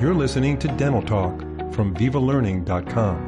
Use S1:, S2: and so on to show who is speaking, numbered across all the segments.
S1: You're listening to Dental Talk from VivaLearning.com.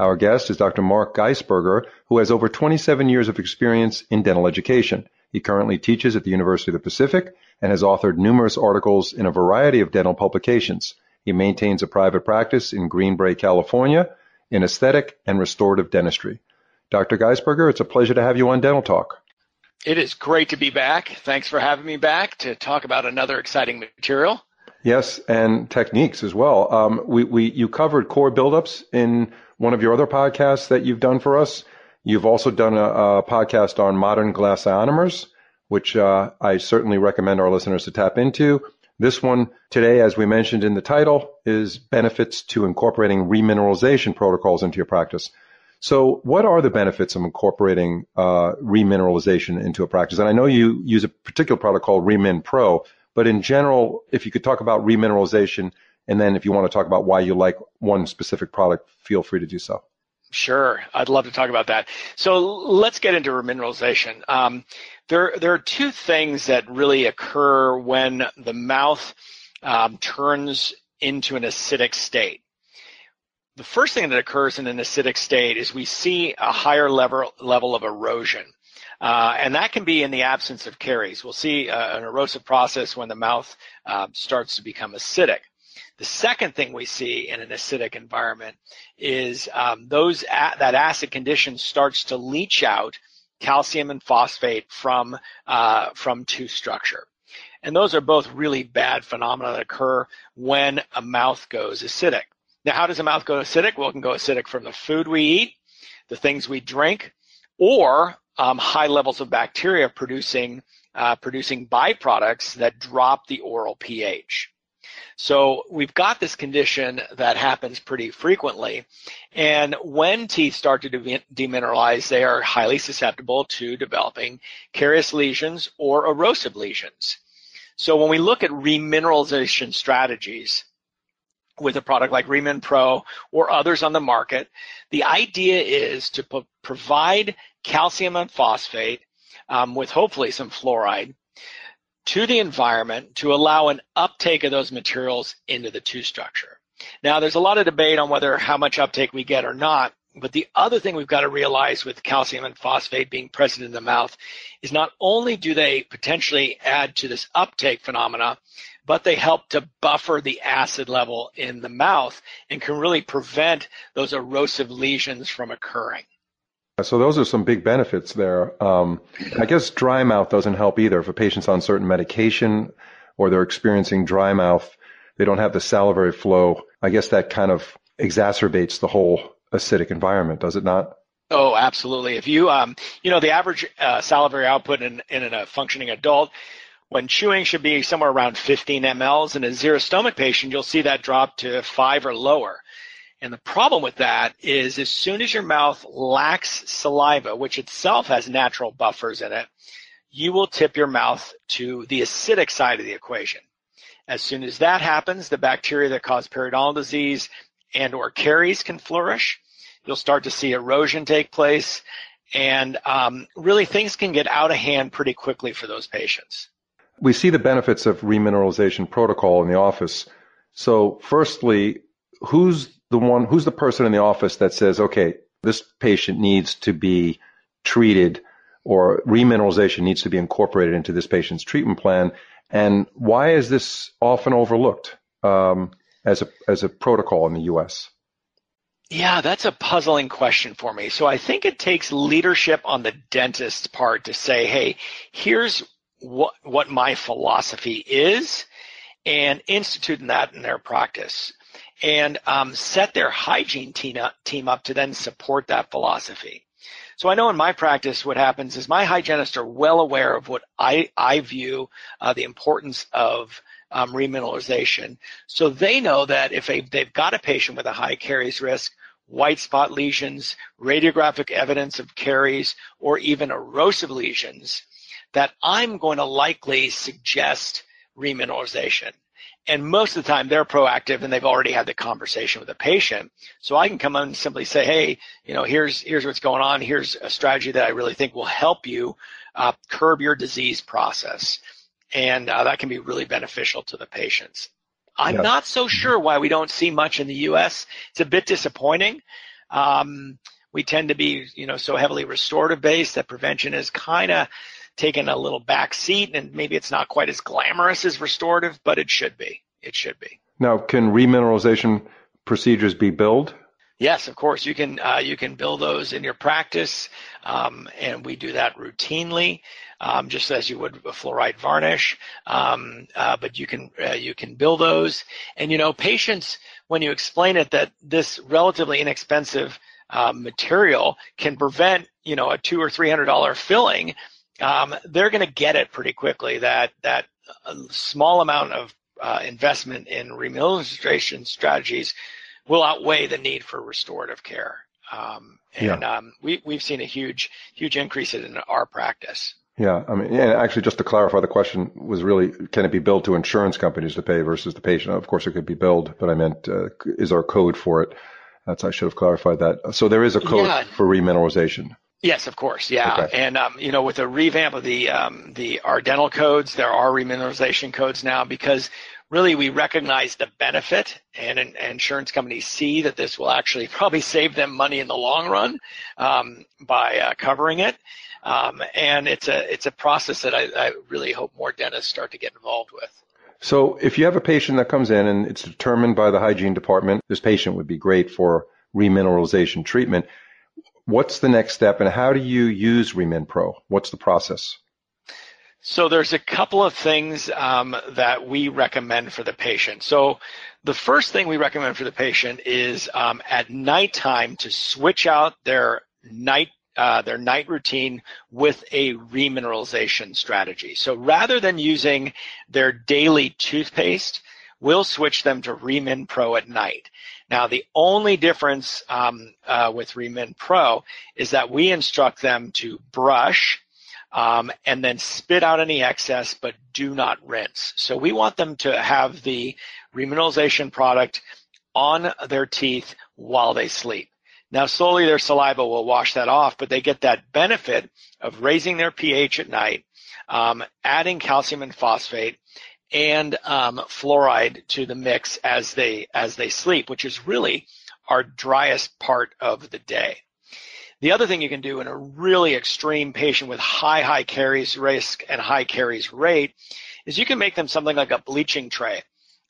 S2: Our guest is Dr. Mark Geissberger, who has over 27 years of experience in dental education. He currently teaches at the University of the Pacific and has authored numerous articles in a variety of dental publications. He maintains a private practice in Greenbrae, California, in aesthetic and restorative dentistry. Dr. Geissberger, it's a pleasure to have you on Dental Talk.
S3: It is great to be back. Thanks for having me back to talk about another exciting material.
S2: Yes, and techniques as well. Um, we, we, you covered core buildups in one of your other podcasts that you've done for us. You've also done a, a podcast on modern glass ionomers, which uh, I certainly recommend our listeners to tap into. This one today, as we mentioned in the title, is benefits to incorporating remineralization protocols into your practice. So, what are the benefits of incorporating uh, remineralization into a practice? And I know you use a particular product called Remin Pro, but in general, if you could talk about remineralization, and then if you want to talk about why you like one specific product, feel free to do so.
S3: Sure, I'd love to talk about that. So let's get into remineralization. Um, there, there are two things that really occur when the mouth um, turns into an acidic state the first thing that occurs in an acidic state is we see a higher level, level of erosion. Uh, and that can be in the absence of caries. We'll see uh, an erosive process when the mouth uh, starts to become acidic. The second thing we see in an acidic environment is um, those a- that acid condition starts to leach out calcium and phosphate from uh, from tooth structure. And those are both really bad phenomena that occur when a mouth goes acidic. Now, how does the mouth go acidic? Well, it can go acidic from the food we eat, the things we drink, or um, high levels of bacteria producing uh, producing byproducts that drop the oral pH. So we've got this condition that happens pretty frequently. And when teeth start to demineralize, they are highly susceptible to developing carious lesions or erosive lesions. So when we look at remineralization strategies, with a product like Remin Pro or others on the market. The idea is to p- provide calcium and phosphate um, with hopefully some fluoride to the environment to allow an uptake of those materials into the tooth structure. Now, there's a lot of debate on whether how much uptake we get or not, but the other thing we've got to realize with calcium and phosphate being present in the mouth is not only do they potentially add to this uptake phenomena, but they help to buffer the acid level in the mouth and can really prevent those erosive lesions from occurring.
S2: So those are some big benefits there. Um, I guess dry mouth doesn't help either. If a patient's on certain medication or they're experiencing dry mouth, they don't have the salivary flow. I guess that kind of exacerbates the whole acidic environment, does it not?
S3: Oh, absolutely. If you, um, you know, the average uh, salivary output in, in a functioning adult when chewing should be somewhere around 15 mLs. In a xerostomic patient, you'll see that drop to five or lower. And the problem with that is as soon as your mouth lacks saliva, which itself has natural buffers in it, you will tip your mouth to the acidic side of the equation. As soon as that happens, the bacteria that cause periodontal disease and or caries can flourish. You'll start to see erosion take place and um, really things can get out of hand pretty quickly for those patients
S2: we see the benefits of remineralization protocol in the office. So, firstly, who's the one, who's the person in the office that says, okay, this patient needs to be treated or remineralization needs to be incorporated into this patient's treatment plan? And why is this often overlooked um, as a as a protocol in the U.S.?
S3: Yeah, that's a puzzling question for me. So I think it takes leadership on the dentist's part to say, hey, here's what what my philosophy is and instituting that in their practice and um, set their hygiene team up, team up to then support that philosophy. So I know in my practice what happens is my hygienists are well aware of what I, I view uh, the importance of um, remineralization. So they know that if they, they've got a patient with a high caries risk, white spot lesions, radiographic evidence of caries, or even erosive lesions, that I'm going to likely suggest remineralization. And most of the time they're proactive and they've already had the conversation with the patient. So I can come in and simply say, hey, you know, here's, here's what's going on. Here's a strategy that I really think will help you uh, curb your disease process. and uh, that can be really beneficial to the patients. I'm
S2: Yeah.
S3: not so sure why we don't see much in the U.S. It's a bit disappointing. Um, we tend to be, you know, so heavily restorative based that prevention is kind of taken a little back seat, and maybe it's not quite as glamorous as restorative, but it should be. It should be.
S2: Now, can remineralization procedures be billed?
S3: Yes, of course. You can uh, you can billed those in your practice, um, and we do that routinely, um, just as you would a fluoride varnish. Um, uh, but you can uh, you can billed those, and you know patients when you explain it that this relatively inexpensive uh, material can prevent you know a two or three hundred dollar filling, um, they're going to get it pretty quickly. That that small amount of uh, investment in remineralization strategies will outweigh the need for restorative care. Um, and um, we, we've seen a huge, huge increase in our practice.
S2: Yeah, I mean, and actually, just to clarify, the question was really, can it be billed to insurance companies to pay versus the patient? Of course, it could be billed, but I meant, uh, is there a code for it? That's I should have clarified that. So there is a code
S3: Yeah.
S2: for remineralization.
S3: Yes, of course. Yeah,
S2: Okay.
S3: and um, you know, with the revamp of the um, the our dental codes, there are remineralization codes now because really we recognize the benefit, and, and insurance companies see that this will actually probably save them money in the long run um, by uh, covering it. Um, and it's a it's a process that I, I really hope more dentists start to get involved with.
S2: So if you have a patient that comes in and it's determined by the hygiene department, this patient would be great for remineralization treatment. What's the next step and how do you use Remin Pro? What's the process?
S3: So there's a couple of things um, that we recommend for the patient. So the first thing we recommend for the patient is um, at nighttime to switch out their night uh, their night routine with a remineralization strategy. So rather than using their daily toothpaste, we'll switch them to Remin Pro at night. Now, the only difference um, uh, with Remin Pro is that we instruct them to brush um, and then spit out any excess, but do not rinse. So we want them to have the remineralization product on their teeth while they sleep. Now, slowly their saliva will wash that off, but they get that benefit of raising their pH at night, um, adding calcium and phosphate, and um, fluoride to the mix as they as they sleep, which is really our driest part of the day. The other thing you can do in a really extreme patient with high, high caries risk and high caries rate is you can make them something like a bleaching tray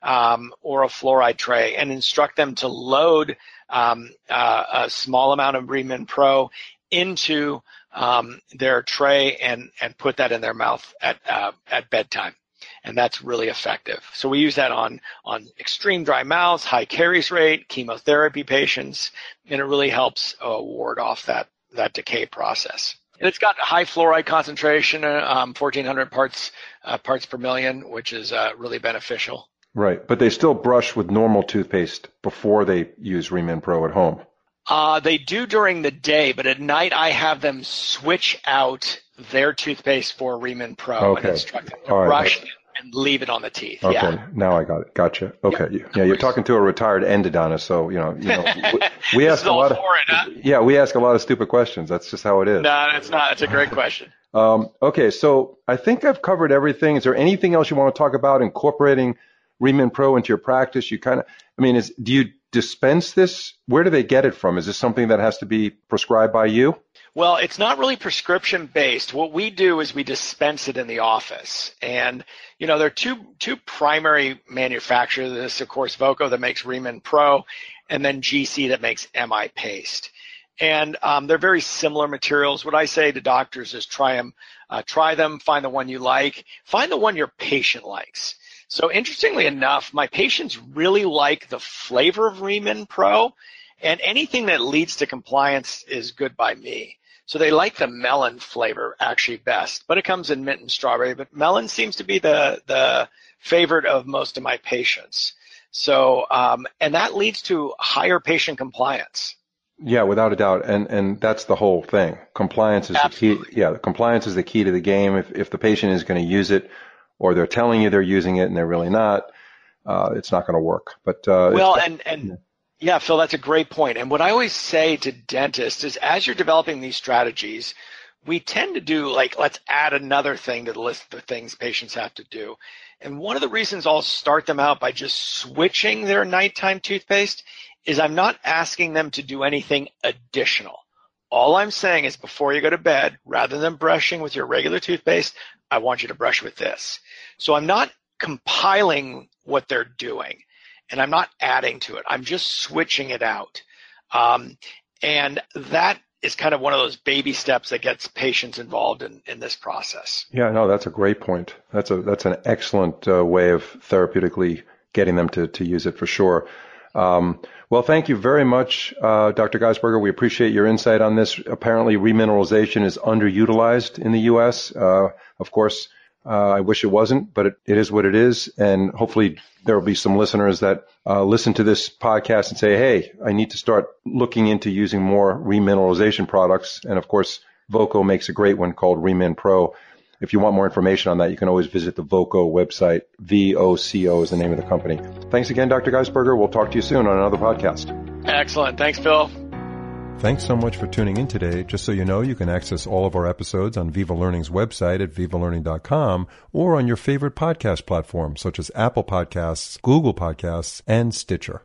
S3: um, or a fluoride tray and instruct them to load um, uh, a small amount of Remin Pro into um, their tray and, and put that in their mouth at, uh, at bedtime. And that's really effective. So we use that on, on extreme dry mouths, high caries rate, chemotherapy patients, and it really helps uh, ward off that, that decay process. And it's got high fluoride concentration, uh, um, 1400 parts, uh, parts per million, which is uh, really beneficial.
S2: Right. But they still brush with normal toothpaste before they use Remin Pro at home.
S3: Uh, they do during the day, but at night I have them switch out their toothpaste for Remin Pro
S2: Okay.
S3: and instruct them to
S2: All right.
S3: brush and leave it on the teeth.
S2: Okay.
S3: Yeah.
S2: Now I got it. Gotcha. Okay. You- Yeah. You're talking to a retired endodontist. So, you know, you know, we, we ask a lot of,
S3: huh?
S2: yeah, we ask a lot of stupid questions. That's just how it is.
S3: No, it's not. It's a great question.
S2: Um, okay, so I think I've covered everything. Is there anything else you want to talk about incorporating Remin Pro into your practice? You kind of, I mean, is do you dispense this? Where do they get it from? Is this something that has to be prescribed by you?
S3: Well, it's not really prescription based. What we do is we dispense it in the office. And, you know, there are two, two primary manufacturers. This, of course, Voco that makes Remin Pro and then GC that makes MI Paste. And um, they're very similar materials. What I say to doctors is try them, uh, try them, find the one you like, find the one your patient likes. So interestingly enough, my patients really like the flavor of Remin Pro and anything that leads to compliance is good by me. So they like the melon flavor actually best, but it comes in mint and strawberry. But melon seems to be the the favorite of most of my patients. So um, and that leads to higher patient compliance.
S2: Yeah, without a doubt, and and that's the whole thing. Compliance is the key. Yeah, compliance is the key to the game. If if the patient is going to use it, or they're telling you they're using it and they're really not, uh, it's not going to work. But uh,
S3: Well, and and yeah, Phil, that's a great point. And what I always say to dentists is, as you're developing these strategies, we tend to do like, let's add another thing to the list of things patients have to do. And one of the reasons I'll start them out by just switching their nighttime toothpaste is I'm not asking them to do anything additional. All I'm saying is before you go to bed, rather than brushing with your regular toothpaste, I want you to brush with this. So I'm not compiling what they're doing and I'm not adding to it. I'm just switching it out. Um, and that is kind of one of those baby steps that gets patients involved in, in this process.
S2: Yeah, no, that's a great point. That's a that's an excellent uh, way of therapeutically getting them to to use it for sure. Um, well, thank you very much, uh, Dr. Geissberger. We appreciate your insight on this. Apparently, remineralization is underutilized in the U.S. Uh, of course, uh, I wish it wasn't, but it, it is what it is. And hopefully there will be some listeners that uh, listen to this podcast and say, hey, I need to start looking into using more remineralization products. And of course, Voco makes a great one called Remin Pro. If you want more information on that, you can always visit the Voco website. VOCO is the name of the company. Thanks again, Dr. Geissberger. We'll talk to you soon on another podcast.
S3: Excellent. Thanks, Phil.
S1: Thanks so much for tuning in today. Just so you know, you can access all of our episodes on Viva Learning's website at vivalearning.com or on your favorite podcast platform such as Apple Podcasts, Google Podcasts, and Stitcher.